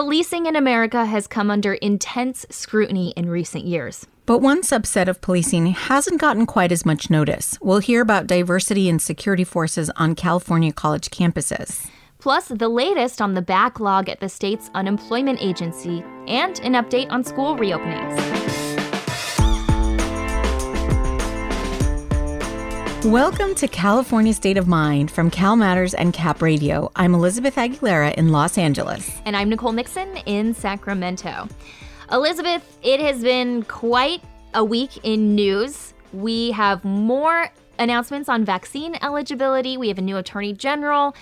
Policing in America has come under intense scrutiny in recent years. But one subset of policing hasn't gotten quite as much notice. We'll hear about diversity and security forces on California college campuses. Plus, the latest on the backlog at the state's unemployment agency and an update on school reopenings. Welcome to California State of Mind from Cal Matters and Cap Radio. I'm Elizabeth Aguilera in Los Angeles. And I'm Nicole Nixon in Sacramento. Elizabeth, it has been quite a week in news. We have more announcements on vaccine eligibility, we have a new attorney general,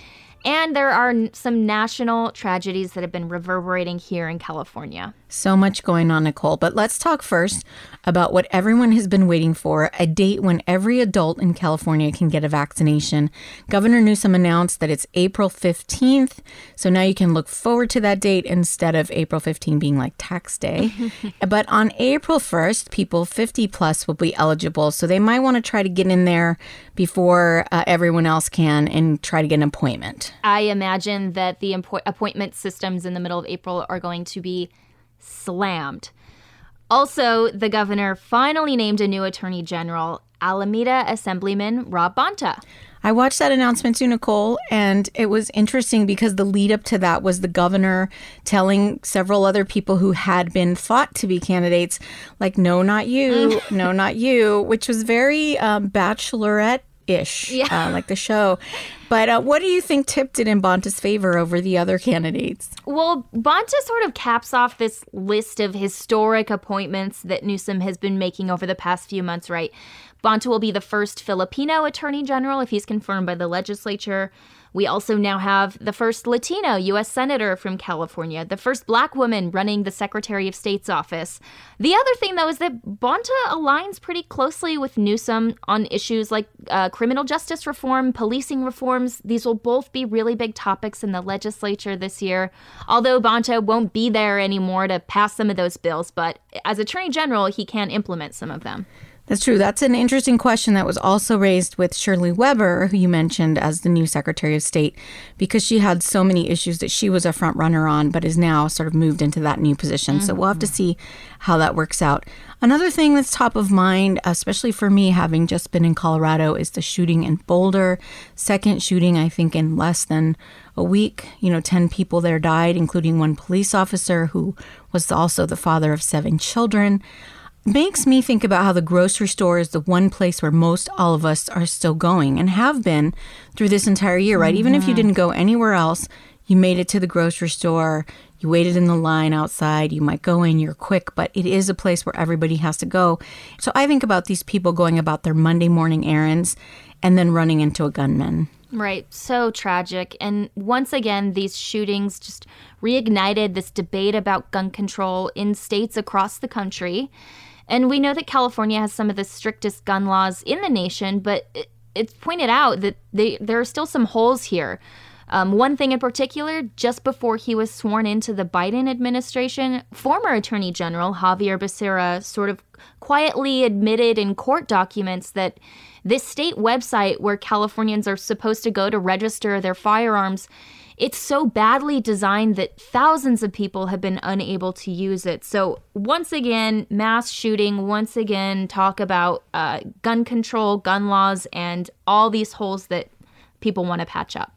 and there are some national tragedies that have been reverberating here in California. So much going on, Nicole. But let's talk first about what everyone has been waiting for a date when every adult in California can get a vaccination. Governor Newsom announced that it's April 15th. So now you can look forward to that date instead of April 15 being like tax day. but on April 1st, people 50 plus will be eligible. So they might want to try to get in there before uh, everyone else can and try to get an appointment. I imagine that the appointment systems in the middle of April are going to be slammed. Also, the governor finally named a new attorney general, Alameda Assemblyman Rob Bonta. I watched that announcement too, Nicole, and it was interesting because the lead up to that was the governor telling several other people who had been thought to be candidates, like, no, not you, no, not you, which was very um, bachelorette ish, yeah. uh, like the show. But uh, what do you think tipped it in Bonta's favor over the other candidates? Well, Bonta sort of caps off this list of historic appointments that Newsom has been making over the past few months, right? Bonta will be the first Filipino attorney general if he's confirmed by the legislature. We also now have the first Latino U.S. Senator from California, the first black woman running the Secretary of State's office. The other thing, though, is that Bonta aligns pretty closely with Newsom on issues like uh, criminal justice reform, policing reforms. These will both be really big topics in the legislature this year. Although Bonta won't be there anymore to pass some of those bills, but as Attorney General, he can implement some of them. That's true. That's an interesting question that was also raised with Shirley Weber, who you mentioned as the new Secretary of State, because she had so many issues that she was a front runner on, but is now sort of moved into that new position. Mm-hmm. So we'll have to see how that works out. Another thing that's top of mind, especially for me having just been in Colorado, is the shooting in Boulder. Second shooting, I think, in less than a week. You know, 10 people there died, including one police officer who was also the father of seven children makes me think about how the grocery store is the one place where most all of us are still going and have been through this entire year, right? Mm-hmm. Even if you mm-hmm. didn't go anywhere else, you made it to the grocery store, you waited in the line outside, you might go in, you're quick, but it is a place where everybody has to go. So I think about these people going about their Monday morning errands and then running into a gunman. Right. So tragic. And once again, these shootings just reignited this debate about gun control in states across the country. And we know that California has some of the strictest gun laws in the nation, but it's pointed out that they, there are still some holes here. Um, one thing in particular, just before he was sworn into the Biden administration, former Attorney General Xavier Becerra sort of quietly admitted in court documents that this state website where Californians are supposed to go to register their firearms it's so badly designed that thousands of people have been unable to use it. So, once again, mass shooting, once again, talk about uh, gun control, gun laws, and all these holes that people want to patch up.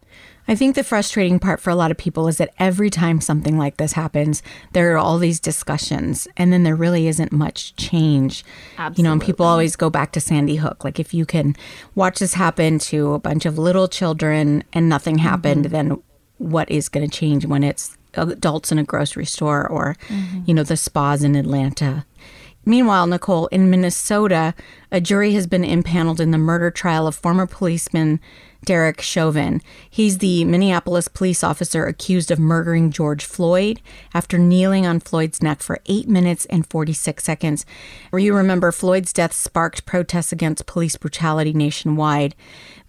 I think the frustrating part for a lot of people is that every time something like this happens, there are all these discussions, and then there really isn't much change. Absolutely. You know, and people always go back to Sandy Hook. Like, if you can watch this happen to a bunch of little children and nothing happened, mm-hmm. then what is going to change when it's adults in a grocery store or, mm-hmm. you know, the spas in Atlanta. Meanwhile, Nicole, in Minnesota, a jury has been impaneled in the murder trial of former policeman Derek Chauvin. He's the Minneapolis police officer accused of murdering George Floyd after kneeling on Floyd's neck for 8 minutes and 46 seconds. You remember Floyd's death sparked protests against police brutality nationwide.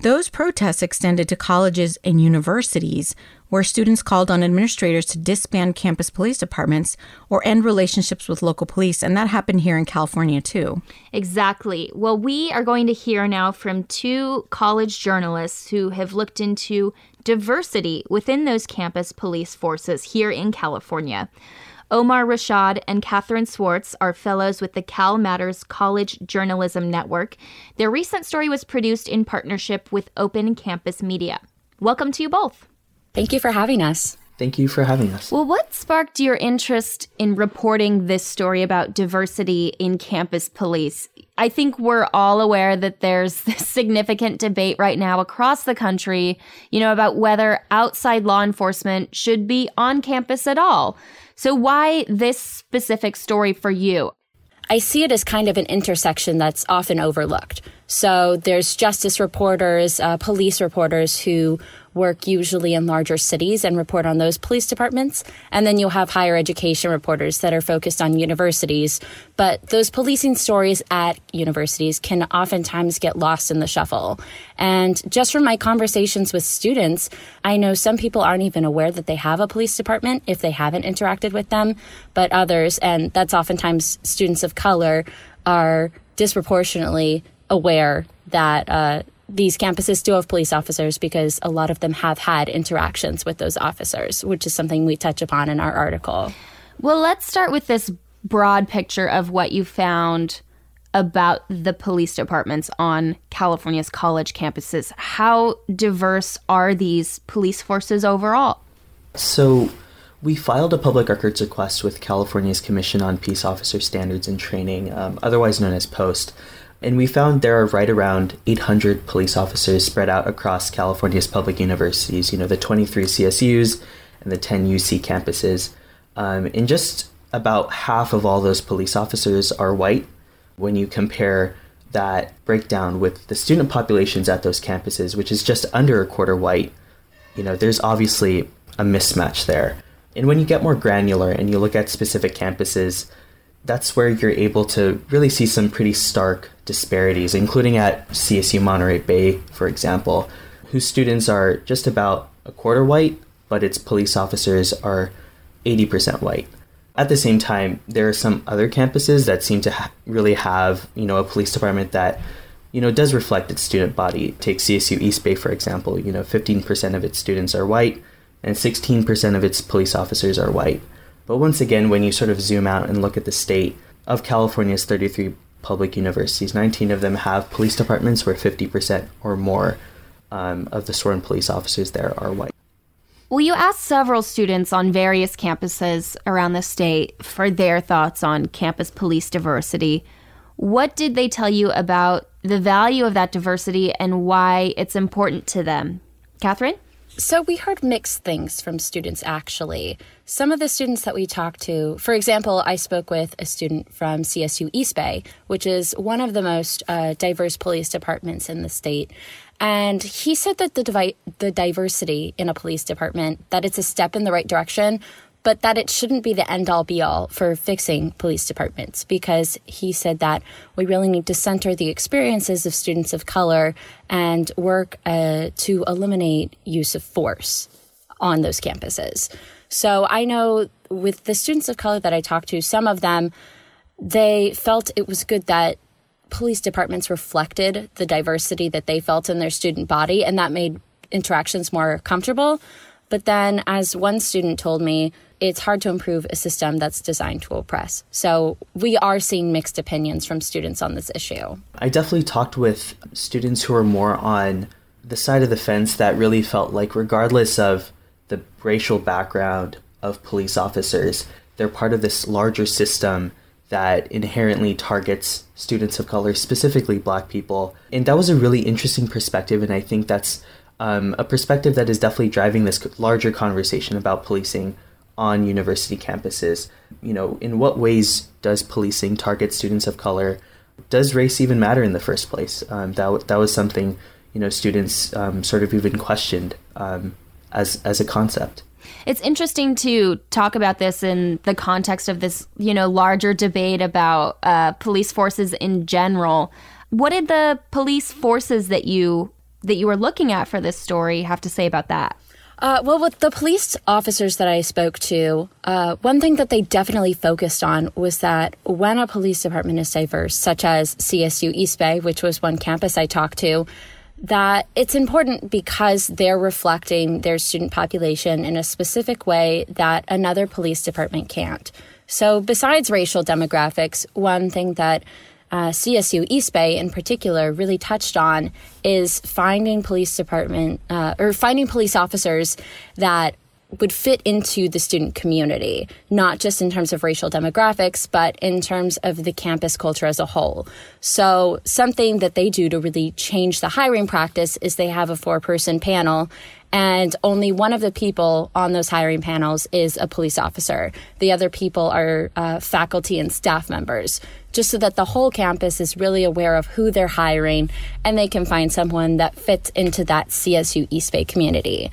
Those protests extended to colleges and universities where students called on administrators to disband campus police departments or end relationships with local police. And that happened here in California, too. Exactly. Well, we are going to hear now from two college journalists who have looked into diversity within those campus police forces here in California. Omar Rashad and Catherine Swartz are fellows with the Cal Matters College Journalism Network. Their recent story was produced in partnership with Open Campus Media. Welcome to you both. Thank you for having us. Thank you for having us. Well, what sparked your interest in reporting this story about diversity in campus police? I think we're all aware that there's significant debate right now across the country, you know, about whether outside law enforcement should be on campus at all. So, why this specific story for you? I see it as kind of an intersection that's often overlooked. So there's justice reporters, uh, police reporters who work usually in larger cities and report on those police departments. And then you'll have higher education reporters that are focused on universities. But those policing stories at universities can oftentimes get lost in the shuffle. And just from my conversations with students, I know some people aren't even aware that they have a police department if they haven't interacted with them, but others, and that's oftentimes students of color, are disproportionately aware that uh, these campuses do have police officers because a lot of them have had interactions with those officers, which is something we touch upon in our article. Well, let's start with this broad picture of what you found about the police departments on California's college campuses. How diverse are these police forces overall? So, we filed a public records request with California's Commission on Peace Officer Standards and Training, um, otherwise known as POST, and we found there are right around 800 police officers spread out across California's public universities, you know, the 23 CSUs and the 10 UC campuses. Um, and just about half of all those police officers are white. When you compare that breakdown with the student populations at those campuses, which is just under a quarter white, you know, there's obviously a mismatch there. And when you get more granular and you look at specific campuses, that's where you're able to really see some pretty stark disparities, including at CSU Monterey Bay, for example, whose students are just about a quarter white, but its police officers are 80% white. At the same time, there are some other campuses that seem to ha- really have, you know, a police department that, you know, does reflect its student body. Take CSU East Bay, for example. You know, 15% of its students are white, and 16% of its police officers are white. But once again, when you sort of zoom out and look at the state of California's 33 public universities, 19 of them have police departments where 50% or more um, of the sworn police officers there are white. Well, you asked several students on various campuses around the state for their thoughts on campus police diversity. What did they tell you about the value of that diversity and why it's important to them? Catherine? So we heard mixed things from students actually. Some of the students that we talked to, for example, I spoke with a student from CSU East Bay, which is one of the most uh, diverse police departments in the state. And he said that the, divi- the diversity in a police department, that it's a step in the right direction, but that it shouldn't be the end all be all for fixing police departments because he said that we really need to center the experiences of students of color and work uh, to eliminate use of force on those campuses. So I know with the students of color that I talked to, some of them, they felt it was good that police departments reflected the diversity that they felt in their student body, and that made interactions more comfortable. But then, as one student told me, it's hard to improve a system that's designed to oppress. So we are seeing mixed opinions from students on this issue. I definitely talked with students who are more on the side of the fence that really felt like, regardless of the racial background of police officers, they're part of this larger system that inherently targets students of color, specifically black people. And that was a really interesting perspective, and I think that's um, a perspective that is definitely driving this larger conversation about policing on university campuses. You know, in what ways does policing target students of color? Does race even matter in the first place? Um, that that was something you know students um, sort of even questioned um, as as a concept. It's interesting to talk about this in the context of this, you know, larger debate about uh, police forces in general. What did the police forces that you that you were looking at for this story have to say about that? Uh, well, with the police officers that I spoke to, uh, one thing that they definitely focused on was that when a police department is diverse, such as CSU East Bay, which was one campus I talked to, that it's important because they're reflecting their student population in a specific way that another police department can't. So, besides racial demographics, one thing that uh, CSU East Bay in particular really touched on is finding police department uh, or finding police officers that would fit into the student community, not just in terms of racial demographics, but in terms of the campus culture as a whole. So, something that they do to really change the hiring practice is they have a four person panel and only one of the people on those hiring panels is a police officer. The other people are uh, faculty and staff members, just so that the whole campus is really aware of who they're hiring and they can find someone that fits into that CSU East Bay community.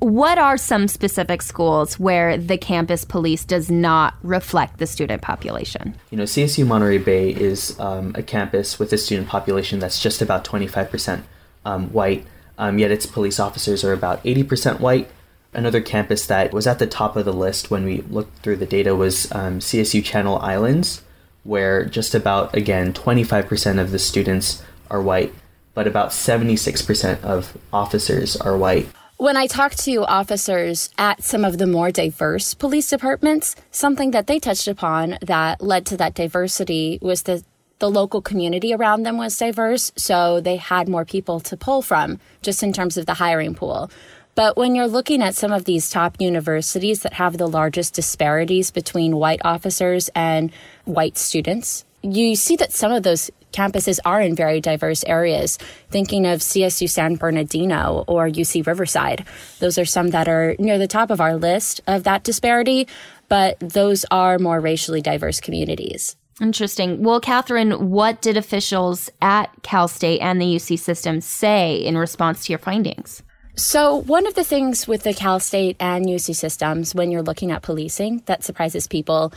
What are some specific schools where the campus police does not reflect the student population? You know, CSU Monterey Bay is um, a campus with a student population that's just about 25% um, white um, yet its police officers are about 80% white. Another campus that was at the top of the list when we looked through the data was um, CSU Channel Islands, where just about, again, 25% of the students are white, but about 76% of officers are white. When I talked to officers at some of the more diverse police departments, something that they touched upon that led to that diversity was that the local community around them was diverse, so they had more people to pull from just in terms of the hiring pool. But when you're looking at some of these top universities that have the largest disparities between white officers and white students, you see that some of those campuses are in very diverse areas. Thinking of CSU San Bernardino or UC Riverside, those are some that are near the top of our list of that disparity, but those are more racially diverse communities. Interesting. Well, Catherine, what did officials at Cal State and the UC system say in response to your findings? So, one of the things with the Cal State and UC systems when you're looking at policing that surprises people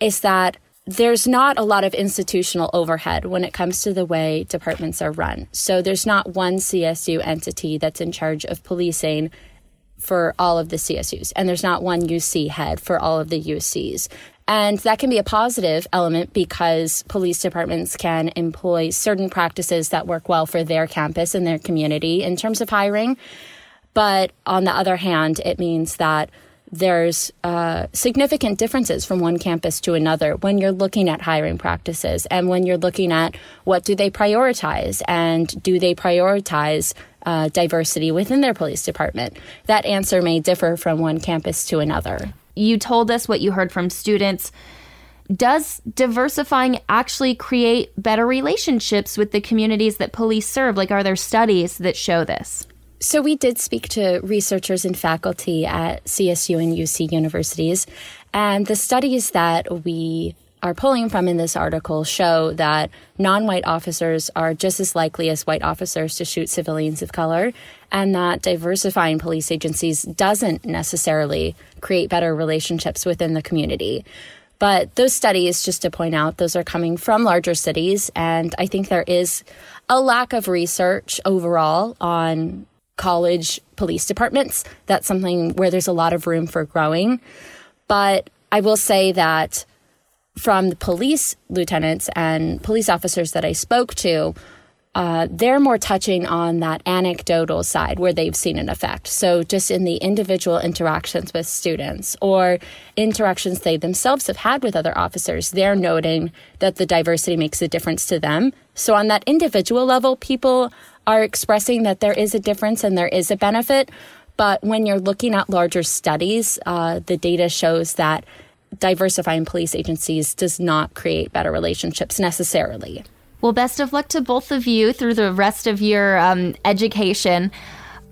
is that there's not a lot of institutional overhead when it comes to the way departments are run. So, there's not one CSU entity that's in charge of policing for all of the CSUs, and there's not one UC head for all of the UCs. And that can be a positive element because police departments can employ certain practices that work well for their campus and their community in terms of hiring. But on the other hand, it means that there's uh, significant differences from one campus to another when you're looking at hiring practices and when you're looking at what do they prioritize and do they prioritize uh, diversity within their police department. That answer may differ from one campus to another you told us what you heard from students. Does diversifying actually create better relationships with the communities that police serve? Like, are there studies that show this? So, we did speak to researchers and faculty at CSU and UC universities, and the studies that we are pulling from in this article show that non white officers are just as likely as white officers to shoot civilians of color, and that diversifying police agencies doesn't necessarily create better relationships within the community. But those studies, just to point out, those are coming from larger cities, and I think there is a lack of research overall on college police departments. That's something where there's a lot of room for growing. But I will say that from the police lieutenants and police officers that I spoke to, uh, they're more touching on that anecdotal side where they've seen an effect. So, just in the individual interactions with students or interactions they themselves have had with other officers, they're noting that the diversity makes a difference to them. So, on that individual level, people are expressing that there is a difference and there is a benefit. But when you're looking at larger studies, uh, the data shows that diversifying police agencies does not create better relationships necessarily. Well, best of luck to both of you through the rest of your um, education.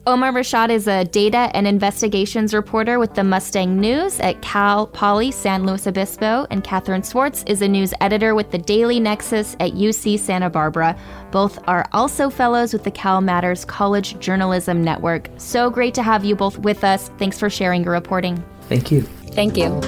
Omar Rashad is a data and investigations reporter with the Mustang News at Cal Poly San Luis Obispo, and Catherine Swartz is a news editor with the Daily Nexus at UC Santa Barbara. Both are also fellows with the Cal Matters College Journalism Network. So great to have you both with us. Thanks for sharing your reporting. Thank you. Thank you.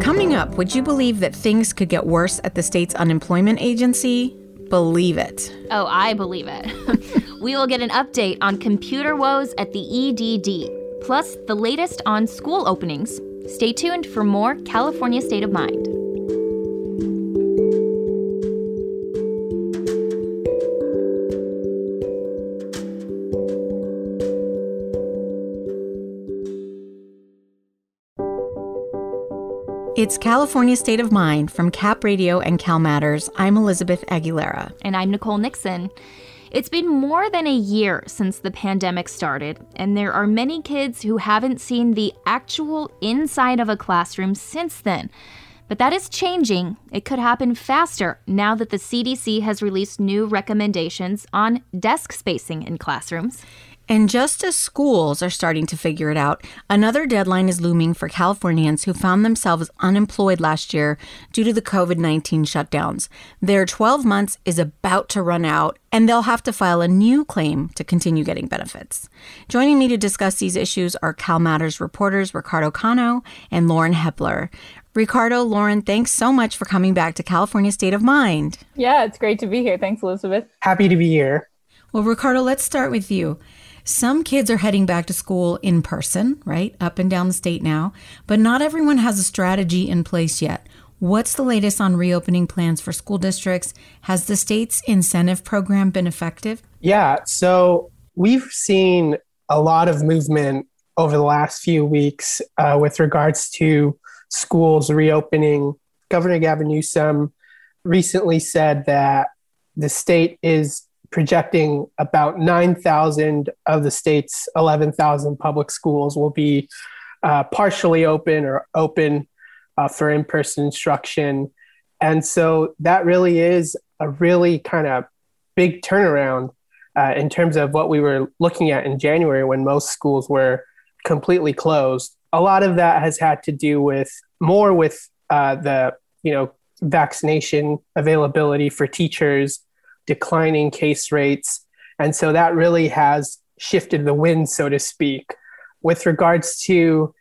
Coming up, would you believe that things could get worse at the state's unemployment agency? Believe it. Oh, I believe it. We will get an update on computer woes at the EDD, plus the latest on school openings. Stay tuned for more California State of Mind. It's California State of Mind from Cap Radio and Cal Matters. I'm Elizabeth Aguilera. And I'm Nicole Nixon. It's been more than a year since the pandemic started, and there are many kids who haven't seen the actual inside of a classroom since then. But that is changing. It could happen faster now that the CDC has released new recommendations on desk spacing in classrooms. And just as schools are starting to figure it out, another deadline is looming for Californians who found themselves unemployed last year due to the COVID 19 shutdowns. Their 12 months is about to run out, and they'll have to file a new claim to continue getting benefits. Joining me to discuss these issues are Cal Matters reporters Ricardo Cano and Lauren Hepler. Ricardo, Lauren, thanks so much for coming back to California State of Mind. Yeah, it's great to be here. Thanks, Elizabeth. Happy to be here. Well, Ricardo, let's start with you. Some kids are heading back to school in person, right? Up and down the state now, but not everyone has a strategy in place yet. What's the latest on reopening plans for school districts? Has the state's incentive program been effective? Yeah, so we've seen a lot of movement over the last few weeks uh, with regards to schools reopening. Governor Gavin Newsom recently said that the state is projecting about 9,000 of the state's 11,000 public schools will be uh, partially open or open uh, for in person instruction. And so that really is a really kind of big turnaround uh, in terms of what we were looking at in January when most schools were completely closed. A lot of that has had to do with more with uh, the, you know, vaccination availability for teachers declining case rates. And so that really has shifted the wind, so to speak. With regards to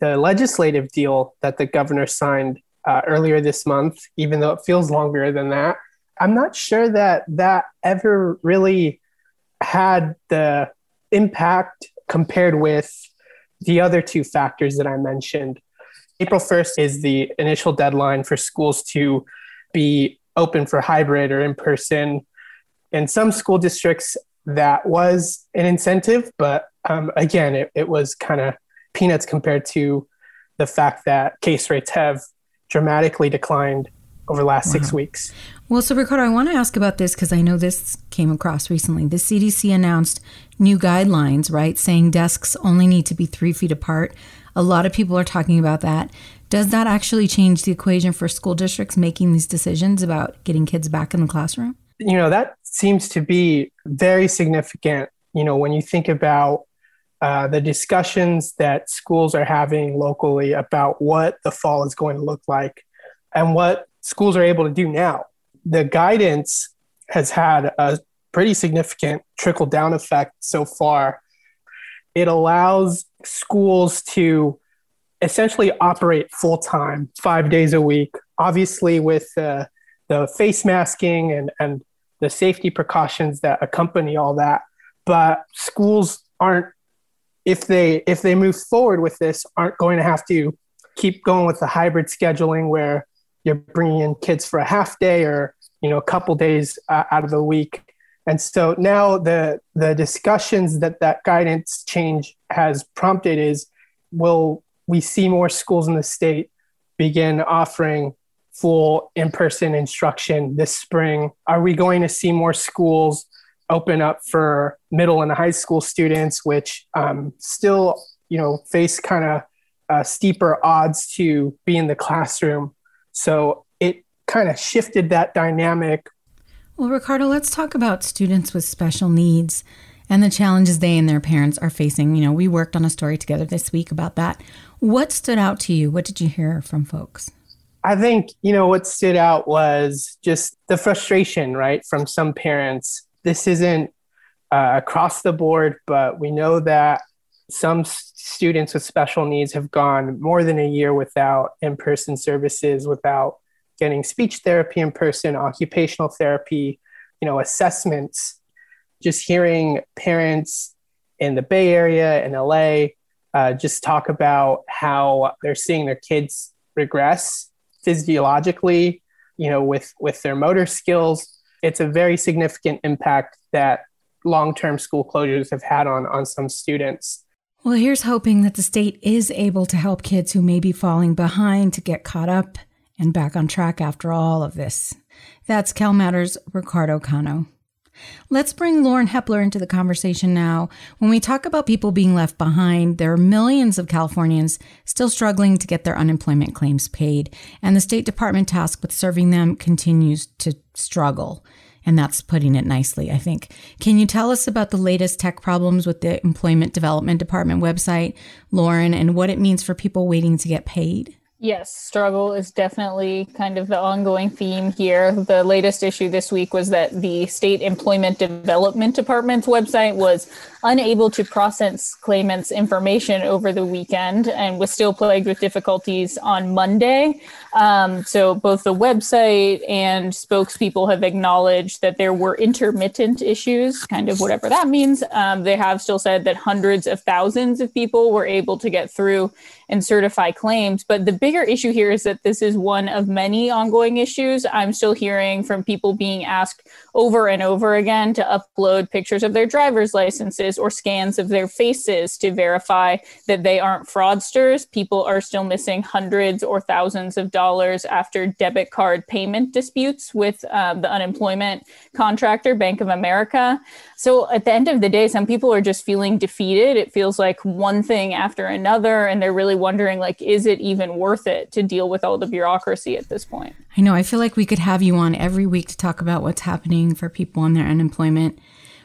the legislative deal that the governor signed uh, earlier this month, even though it feels longer than that, I'm not sure that that ever really had the impact compared with the other two factors that I mentioned. April 1st is the initial deadline for schools to be open for hybrid or in person. In some school districts, that was an incentive, but um, again, it, it was kind of peanuts compared to the fact that case rates have dramatically declined over the last wow. six weeks. Well, so Ricardo, I want to ask about this because I know this came across recently. The CDC announced new guidelines, right, saying desks only need to be three feet apart. A lot of people are talking about that. Does that actually change the equation for school districts making these decisions about getting kids back in the classroom? You know, that seems to be very significant. You know, when you think about uh, the discussions that schools are having locally about what the fall is going to look like and what schools are able to do now. The guidance has had a pretty significant trickle down effect so far. It allows schools to essentially operate full time, five days a week. Obviously, with uh, the face masking and, and the safety precautions that accompany all that. But schools aren't, if they if they move forward with this, aren't going to have to keep going with the hybrid scheduling where you're bringing in kids for a half day or you know a couple days uh, out of the week. And so now the the discussions that that guidance change has prompted is will we see more schools in the state begin offering full in-person instruction this spring are we going to see more schools open up for middle and high school students which um, still you know face kind of uh, steeper odds to be in the classroom so it kind of shifted that dynamic well ricardo let's talk about students with special needs and the challenges they and their parents are facing. You know, we worked on a story together this week about that. What stood out to you? What did you hear from folks? I think, you know, what stood out was just the frustration, right, from some parents. This isn't uh, across the board, but we know that some students with special needs have gone more than a year without in person services, without getting speech therapy in person, occupational therapy, you know, assessments just hearing parents in the Bay Area and LA uh, just talk about how they're seeing their kids regress physiologically, you know, with with their motor skills. It's a very significant impact that long-term school closures have had on on some students. Well, here's hoping that the state is able to help kids who may be falling behind to get caught up and back on track after all of this. That's CalMatters' Ricardo Cano. Let's bring Lauren Hepler into the conversation now. When we talk about people being left behind, there are millions of Californians still struggling to get their unemployment claims paid, and the State Department tasked with serving them continues to struggle. And that's putting it nicely, I think. Can you tell us about the latest tech problems with the Employment Development Department website, Lauren, and what it means for people waiting to get paid? Yes, struggle is definitely kind of the ongoing theme here. The latest issue this week was that the State Employment Development Department's website was unable to process claimants' information over the weekend and was still plagued with difficulties on Monday. Um, so, both the website and spokespeople have acknowledged that there were intermittent issues, kind of whatever that means. Um, they have still said that hundreds of thousands of people were able to get through and certify claims. But the bigger issue here is that this is one of many ongoing issues. I'm still hearing from people being asked over and over again to upload pictures of their driver's licenses or scans of their faces to verify that they aren't fraudsters. People are still missing hundreds or thousands of dollars after debit card payment disputes with um, the unemployment contractor, Bank of America. So at the end of the day, some people are just feeling defeated. It feels like one thing after another, and they're really wondering, like, is it even worth it to deal with all the bureaucracy at this point? I know. I feel like we could have you on every week to talk about what's happening for people on their unemployment.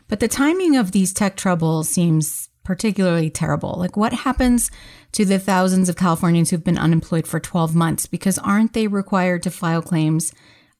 But the timing of these tech troubles seems particularly terrible. Like, what happens to the thousands of Californians who've been unemployed for 12 months? Because aren't they required to file claims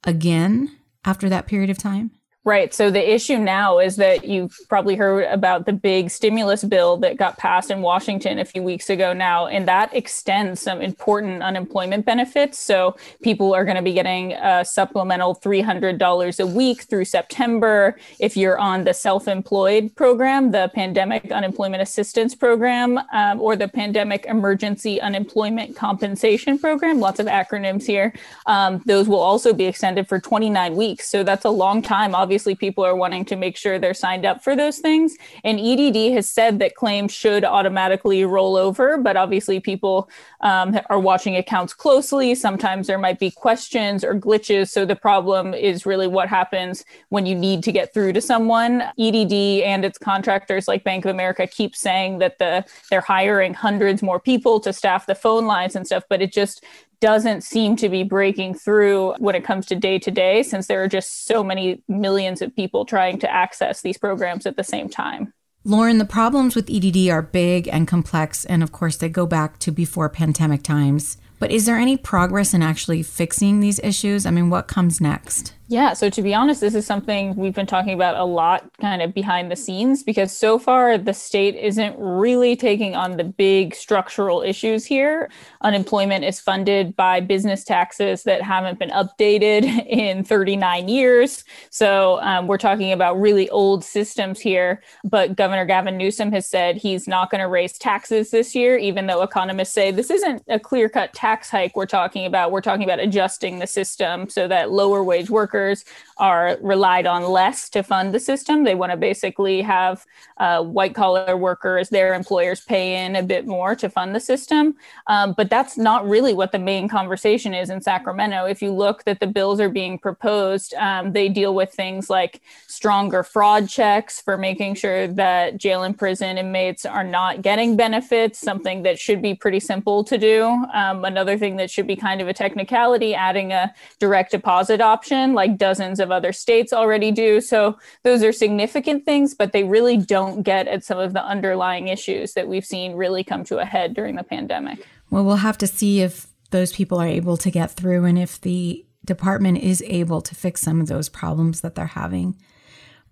again after that period of time? Right. So the issue now is that you've probably heard about the big stimulus bill that got passed in Washington a few weeks ago now, and that extends some important unemployment benefits. So people are going to be getting a supplemental $300 a week through September. If you're on the self employed program, the Pandemic Unemployment Assistance Program, um, or the Pandemic Emergency Unemployment Compensation Program, lots of acronyms here, um, those will also be extended for 29 weeks. So that's a long time, obviously obviously people are wanting to make sure they're signed up for those things. And EDD has said that claims should automatically roll over, but obviously people um, are watching accounts closely. Sometimes there might be questions or glitches. So the problem is really what happens when you need to get through to someone. EDD and its contractors like Bank of America keep saying that the they're hiring hundreds more people to staff the phone lines and stuff, but it just doesn't seem to be breaking through when it comes to day to day, since there are just so many millions of people trying to access these programs at the same time. Lauren, the problems with EDD are big and complex, and of course, they go back to before pandemic times. But is there any progress in actually fixing these issues? I mean, what comes next? Yeah, so to be honest, this is something we've been talking about a lot kind of behind the scenes because so far the state isn't really taking on the big structural issues here. Unemployment is funded by business taxes that haven't been updated in 39 years. So um, we're talking about really old systems here. But Governor Gavin Newsom has said he's not going to raise taxes this year, even though economists say this isn't a clear cut tax hike we're talking about. We're talking about adjusting the system so that lower wage workers workers are relied on less to fund the system. They want to basically have uh, white collar workers, their employers pay in a bit more to fund the system. Um, but that's not really what the main conversation is in Sacramento. If you look that the bills are being proposed, um, they deal with things like stronger fraud checks for making sure that jail and prison inmates are not getting benefits, something that should be pretty simple to do. Um, another thing that should be kind of a technicality, adding a direct deposit option like like dozens of other states already do. So those are significant things, but they really don't get at some of the underlying issues that we've seen really come to a head during the pandemic. Well, we'll have to see if those people are able to get through and if the department is able to fix some of those problems that they're having.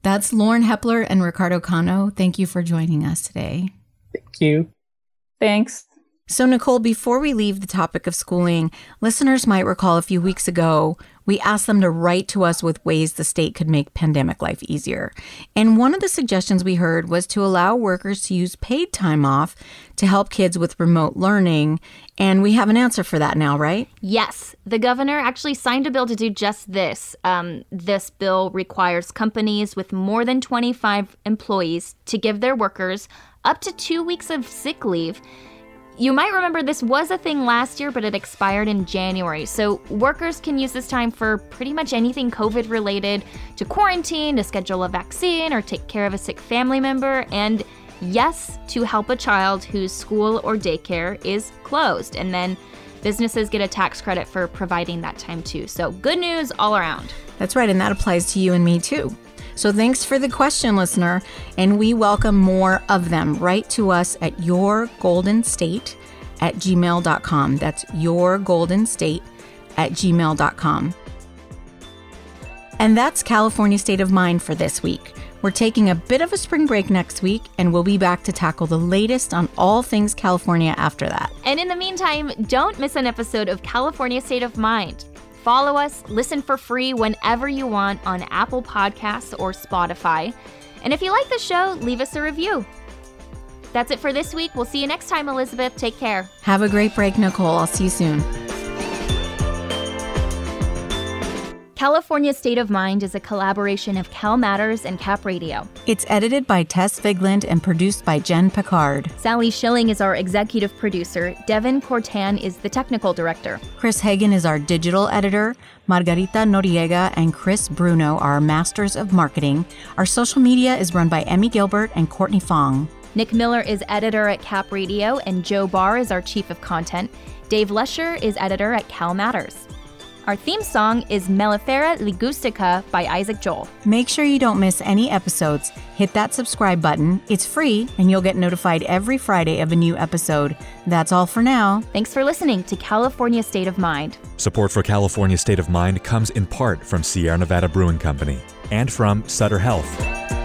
That's Lauren Hepler and Ricardo Cano. Thank you for joining us today. Thank you. Thanks. So, Nicole, before we leave the topic of schooling, listeners might recall a few weeks ago we asked them to write to us with ways the state could make pandemic life easier. And one of the suggestions we heard was to allow workers to use paid time off to help kids with remote learning. And we have an answer for that now, right? Yes. The governor actually signed a bill to do just this. Um, this bill requires companies with more than 25 employees to give their workers up to two weeks of sick leave you might remember this was a thing last year, but it expired in January. So workers can use this time for pretty much anything COVID related to quarantine, to schedule a vaccine, or take care of a sick family member, and yes, to help a child whose school or daycare is closed. And then businesses get a tax credit for providing that time too. So good news all around. That's right, and that applies to you and me too. So thanks for the question, listener, and we welcome more of them. Write to us at yourgoldenstate at gmail.com. That's yourgoldenstate at gmail.com. And that's California State of Mind for this week. We're taking a bit of a spring break next week, and we'll be back to tackle the latest on all things California after that. And in the meantime, don't miss an episode of California State of Mind. Follow us, listen for free whenever you want on Apple Podcasts or Spotify. And if you like the show, leave us a review. That's it for this week. We'll see you next time, Elizabeth. Take care. Have a great break, Nicole. I'll see you soon. California State of Mind is a collaboration of Cal Matters and Cap Radio. It's edited by Tess Vigeland and produced by Jen Picard. Sally Schilling is our executive producer. Devin Cortan is the technical director. Chris Hagen is our digital editor. Margarita Noriega and Chris Bruno are masters of marketing. Our social media is run by Emmy Gilbert and Courtney Fong. Nick Miller is editor at Cap Radio, and Joe Barr is our chief of content. Dave Lesher is editor at Cal Matters. Our theme song is Mellifera Ligustica by Isaac Joel. Make sure you don't miss any episodes. Hit that subscribe button. It's free, and you'll get notified every Friday of a new episode. That's all for now. Thanks for listening to California State of Mind. Support for California State of Mind comes in part from Sierra Nevada Brewing Company and from Sutter Health.